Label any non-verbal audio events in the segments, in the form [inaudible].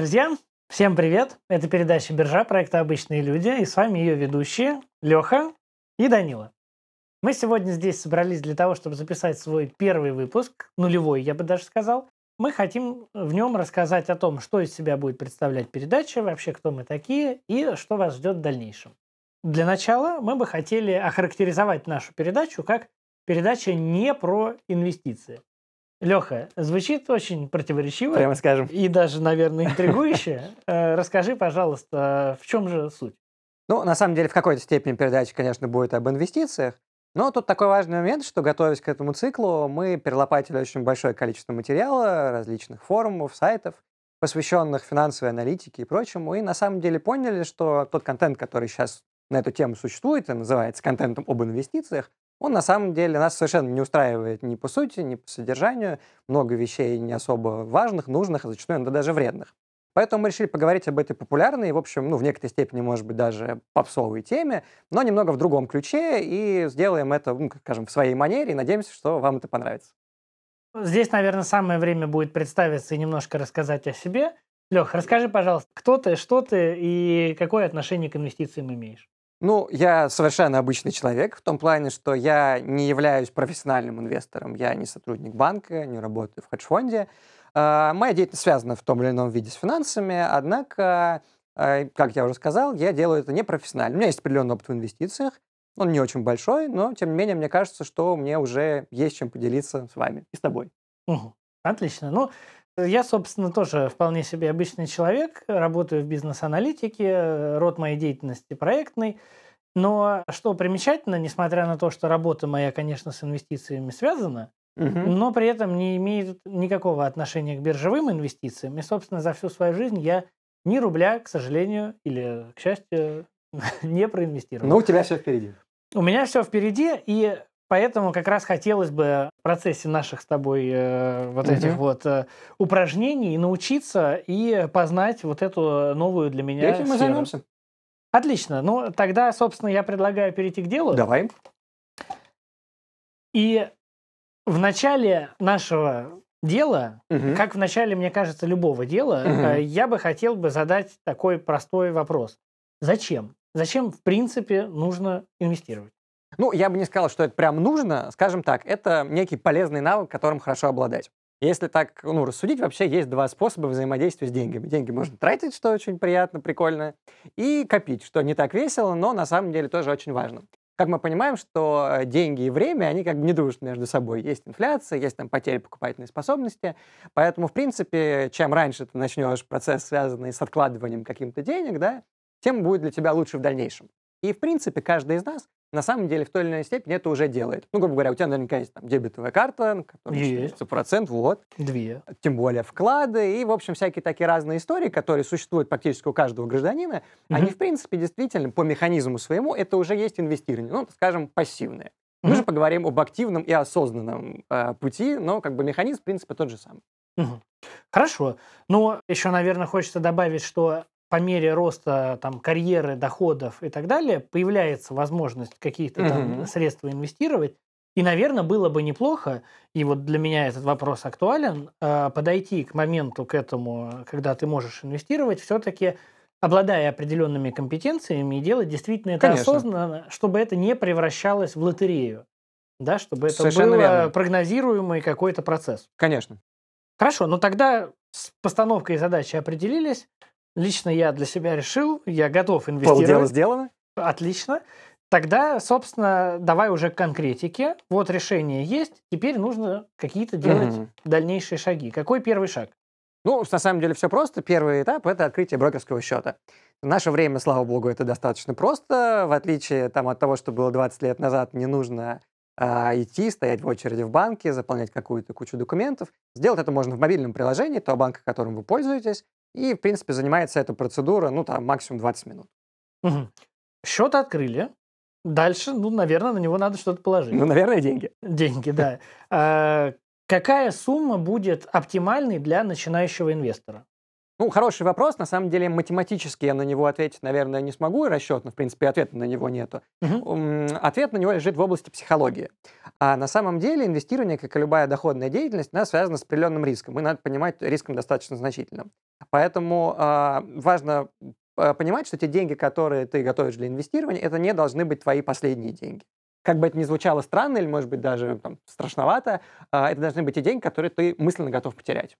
Друзья, всем привет! Это передача «Биржа» проекта «Обычные люди» и с вами ее ведущие Леха и Данила. Мы сегодня здесь собрались для того, чтобы записать свой первый выпуск, нулевой, я бы даже сказал. Мы хотим в нем рассказать о том, что из себя будет представлять передача, вообще кто мы такие и что вас ждет в дальнейшем. Для начала мы бы хотели охарактеризовать нашу передачу как передача не про инвестиции. Леха, звучит очень противоречиво. Прямо скажем. И даже, наверное, интригующе. Э, расскажи, пожалуйста, в чем же суть? Ну, на самом деле, в какой-то степени передача, конечно, будет об инвестициях. Но тут такой важный момент, что, готовясь к этому циклу, мы перелопатили очень большое количество материала, различных форумов, сайтов, посвященных финансовой аналитике и прочему, и на самом деле поняли, что тот контент, который сейчас на эту тему существует и называется контентом об инвестициях, он на самом деле нас совершенно не устраивает ни по сути, ни по содержанию. Много вещей не особо важных, нужных, а зачастую иногда даже вредных. Поэтому мы решили поговорить об этой популярной, в общем, ну, в некоторой степени, может быть, даже попсовой теме, но немного в другом ключе, и сделаем это, ну, скажем, в своей манере, и надеемся, что вам это понравится. Здесь, наверное, самое время будет представиться и немножко рассказать о себе. Лех, расскажи, пожалуйста, кто ты, что ты и какое отношение к инвестициям имеешь? Ну, я совершенно обычный человек в том плане, что я не являюсь профессиональным инвестором, я не сотрудник банка, не работаю в хедж-фонде. А, моя деятельность связана в том или ином виде с финансами, однако, а, как я уже сказал, я делаю это непрофессионально. У меня есть определенный опыт в инвестициях, он не очень большой, но, тем не менее, мне кажется, что мне уже есть чем поделиться с вами и с тобой. Угу. Отлично. Ну, я, собственно, тоже вполне себе обычный человек, работаю в бизнес-аналитике, род моей деятельности проектный. Но что примечательно, несмотря на то, что работа моя, конечно, с инвестициями связана, угу. но при этом не имеет никакого отношения к биржевым инвестициям. И, собственно, за всю свою жизнь я ни рубля, к сожалению, или, к счастью, [laughs] не проинвестировал. Но у тебя все впереди. У меня все впереди, и Поэтому как раз хотелось бы в процессе наших с тобой э, вот угу. этих вот э, упражнений научиться и познать вот эту новую для меня Этим мы займемся. Отлично. Ну, тогда, собственно, я предлагаю перейти к делу. Давай. И в начале нашего дела, угу. как в начале, мне кажется, любого дела, угу. э, я бы хотел бы задать такой простой вопрос. Зачем? Зачем, в принципе, нужно инвестировать? Ну, я бы не сказал, что это прям нужно. Скажем так, это некий полезный навык, которым хорошо обладать. Если так ну, рассудить, вообще есть два способа взаимодействия с деньгами. Деньги можно тратить, что очень приятно, прикольно, и копить, что не так весело, но на самом деле тоже очень важно. Как мы понимаем, что э, деньги и время, они как бы не дружат между собой. Есть инфляция, есть там потеря покупательной способности. Поэтому, в принципе, чем раньше ты начнешь процесс, связанный с откладыванием каких-то денег, да, тем будет для тебя лучше в дальнейшем. И, в принципе, каждый из нас на самом деле в той или иной степени это уже делает. Ну, грубо говоря, у тебя наверняка есть там дебетовая карта, которая есть процент, вот. Две. Тем более вклады и, в общем, всякие такие разные истории, которые существуют практически у каждого гражданина, угу. они, в принципе, действительно по механизму своему это уже есть инвестирование, ну, скажем, пассивные. Мы же поговорим об активном и осознанном э, пути, но как бы механизм, в принципе, тот же самый. Угу. Хорошо. Но еще, наверное, хочется добавить, что по мере роста там, карьеры, доходов и так далее, появляется возможность каких-то там mm-hmm. средств инвестировать. И, наверное, было бы неплохо, и вот для меня этот вопрос актуален, э, подойти к моменту, к этому, когда ты можешь инвестировать, все-таки обладая определенными компетенциями и делать действительно это Конечно. осознанно, чтобы это не превращалось в лотерею, да, чтобы это Совершенно был верно. прогнозируемый какой-то процесс. Конечно. Хорошо, но тогда с постановкой задачи определились. Лично я для себя решил, я готов инвестировать. Полдела сделано? Отлично. Тогда, собственно, давай уже к конкретике. Вот решение есть, теперь нужно какие-то делать mm-hmm. дальнейшие шаги. Какой первый шаг? Ну, на самом деле все просто. Первый этап – это открытие брокерского счета. В наше время, слава богу, это достаточно просто. В отличие там, от того, что было 20 лет назад, не нужно а, идти, стоять в очереди в банке, заполнять какую-то кучу документов. Сделать это можно в мобильном приложении, того банка, которым вы пользуетесь. И, в принципе, занимается эта процедура, ну, там, максимум 20 минут. Угу. Счет открыли. Дальше, ну, наверное, на него надо что-то положить. Ну, наверное, деньги. Деньги, да. [laughs] А, какая сумма будет оптимальной для начинающего инвестора? Ну, хороший вопрос. На самом деле, математически я на него ответить, наверное, не смогу, и расчетно, в принципе, ответа на него нету. Угу. Ответ на него лежит в области психологии. А на самом деле инвестирование, как и любая доходная деятельность, она связана с определенным риском. И надо понимать, риском достаточно значительным. Поэтому э, важно понимать, что те деньги, которые ты готовишь для инвестирования, это не должны быть твои последние деньги. Как бы это ни звучало странно или, может быть, даже там, страшновато, э, это должны быть те деньги, которые ты мысленно готов потерять.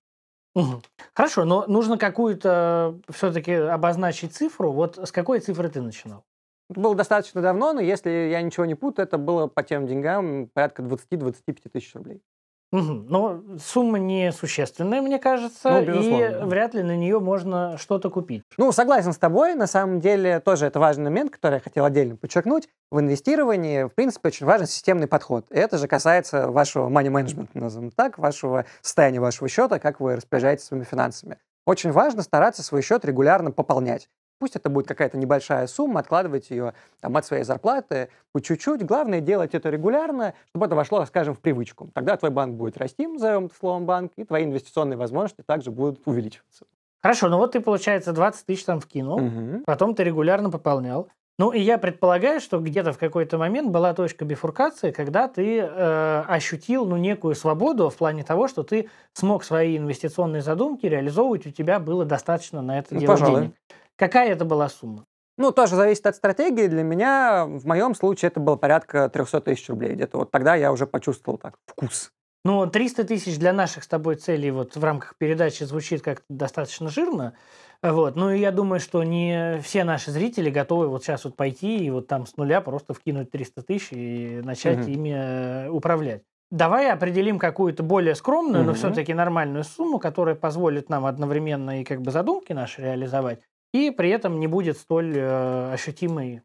Угу. Хорошо, но нужно какую-то все-таки обозначить цифру. Вот с какой цифры ты начинал? Это было достаточно давно, но если я ничего не путаю, это было по тем деньгам порядка 20-25 тысяч рублей. Угу. Но сумма несущественная, мне кажется, ну, и вряд ли на нее можно что-то купить. Ну, согласен с тобой. На самом деле, тоже это важный момент, который я хотел отдельно подчеркнуть. В инвестировании, в принципе, очень важен системный подход. И это же касается вашего money management, назовем так, вашего состояния вашего счета, как вы распоряжаетесь своими финансами. Очень важно стараться свой счет регулярно пополнять. Пусть это будет какая-то небольшая сумма, откладывать ее там, от своей зарплаты по чуть-чуть. Главное делать это регулярно, чтобы это вошло, скажем, в привычку. Тогда твой банк будет расти, назовем это словом банк, и твои инвестиционные возможности также будут увеличиваться. Хорошо, ну вот ты, получается, 20 тысяч там вкинул, угу. потом ты регулярно пополнял. Ну, и я предполагаю, что где-то в какой-то момент была точка бифуркации, когда ты э, ощутил ну, некую свободу в плане того, что ты смог свои инвестиционные задумки реализовывать, у тебя было достаточно на это ну, дело пожалуй. денег. Какая это была сумма? Ну, тоже зависит от стратегии. Для меня, в моем случае, это было порядка 300 тысяч рублей. Где-то вот тогда я уже почувствовал так вкус. Ну, 300 тысяч для наших с тобой целей вот в рамках передачи звучит как достаточно жирно. Вот. Ну, и я думаю, что не все наши зрители готовы вот сейчас вот пойти и вот там с нуля просто вкинуть 300 тысяч и начать угу. ими э, управлять. Давай определим какую-то более скромную, угу. но все-таки нормальную сумму, которая позволит нам одновременно и как бы задумки наши реализовать, и при этом не будет столь э, ощутимой.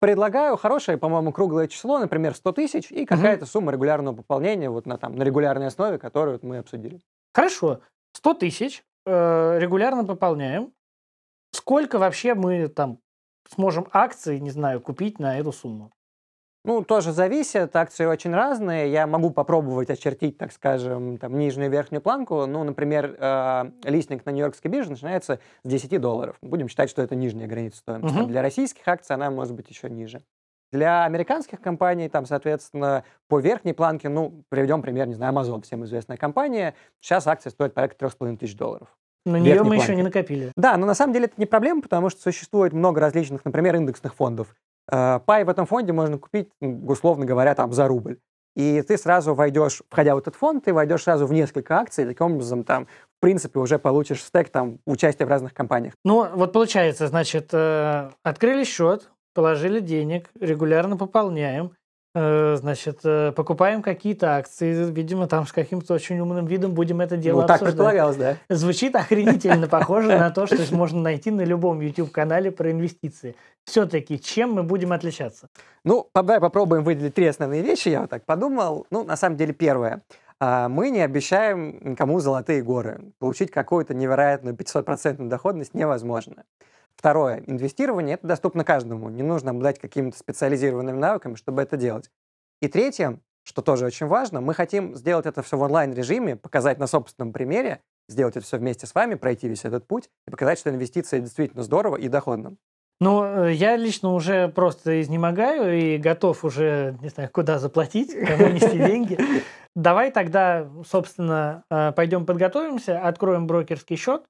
Предлагаю хорошее, по-моему, круглое число, например, 100 тысяч, и какая-то угу. сумма регулярного пополнения вот на, там, на регулярной основе, которую мы обсудили. Хорошо. 100 тысяч э, регулярно пополняем. Сколько вообще мы там сможем акций, не знаю, купить на эту сумму? Ну, тоже зависит, акции очень разные. Я могу попробовать очертить, так скажем, там, нижнюю и верхнюю планку. Ну, например, э, листинг на Нью-Йоркской бирже начинается с 10 долларов. Будем считать, что это нижняя граница стоимости. Uh-huh. Для российских акций она может быть еще ниже. Для американских компаний, там, соответственно, по верхней планке, ну, приведем пример, не знаю, Amazon, всем известная компания. Сейчас акция стоит порядка 3,5 тысяч долларов. На нее мы планки. еще не накопили. Да, но на самом деле это не проблема, потому что существует много различных, например, индексных фондов. Э, пай в этом фонде можно купить, условно говоря, там за рубль. И ты сразу войдешь, входя в этот фонд, ты войдешь сразу в несколько акций, таким образом там, в принципе, уже получишь стек там участия в разных компаниях. Ну, вот получается, значит, э, открыли счет, положили денег, регулярно пополняем, значит, э, покупаем какие-то акции, видимо, там с каким-то очень умным видом будем это дело ну, так предполагалось, да. Звучит охренительно похоже на то, что [laughs] можно найти на любом YouTube-канале про инвестиции. Все-таки чем мы будем отличаться? Ну, давай попробуем выделить три основные вещи, я вот так подумал. Ну, на самом деле, первое. А, мы не обещаем никому золотые горы. Получить какую-то невероятную 500% доходность невозможно. Второе. Инвестирование – это доступно каждому. Не нужно обладать какими-то специализированными навыками, чтобы это делать. И третье, что тоже очень важно, мы хотим сделать это все в онлайн-режиме, показать на собственном примере, сделать это все вместе с вами, пройти весь этот путь и показать, что инвестиции действительно здорово и доходно. Ну, э, я лично уже просто изнемогаю и готов уже, не знаю, куда заплатить, кому нести [laughs] деньги. Давай тогда, собственно, э, пойдем подготовимся, откроем брокерский счет,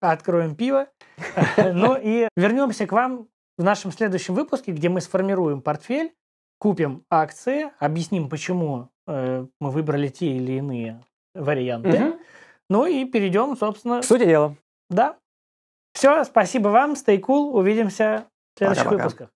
откроем пиво, [laughs] ну и вернемся к вам в нашем следующем выпуске, где мы сформируем портфель, купим акции, объясним, почему э, мы выбрали те или иные варианты. Ну и перейдем, собственно... К сути дела. Да, все, спасибо вам, stay cool, увидимся в следующих Пока-пока. выпусках.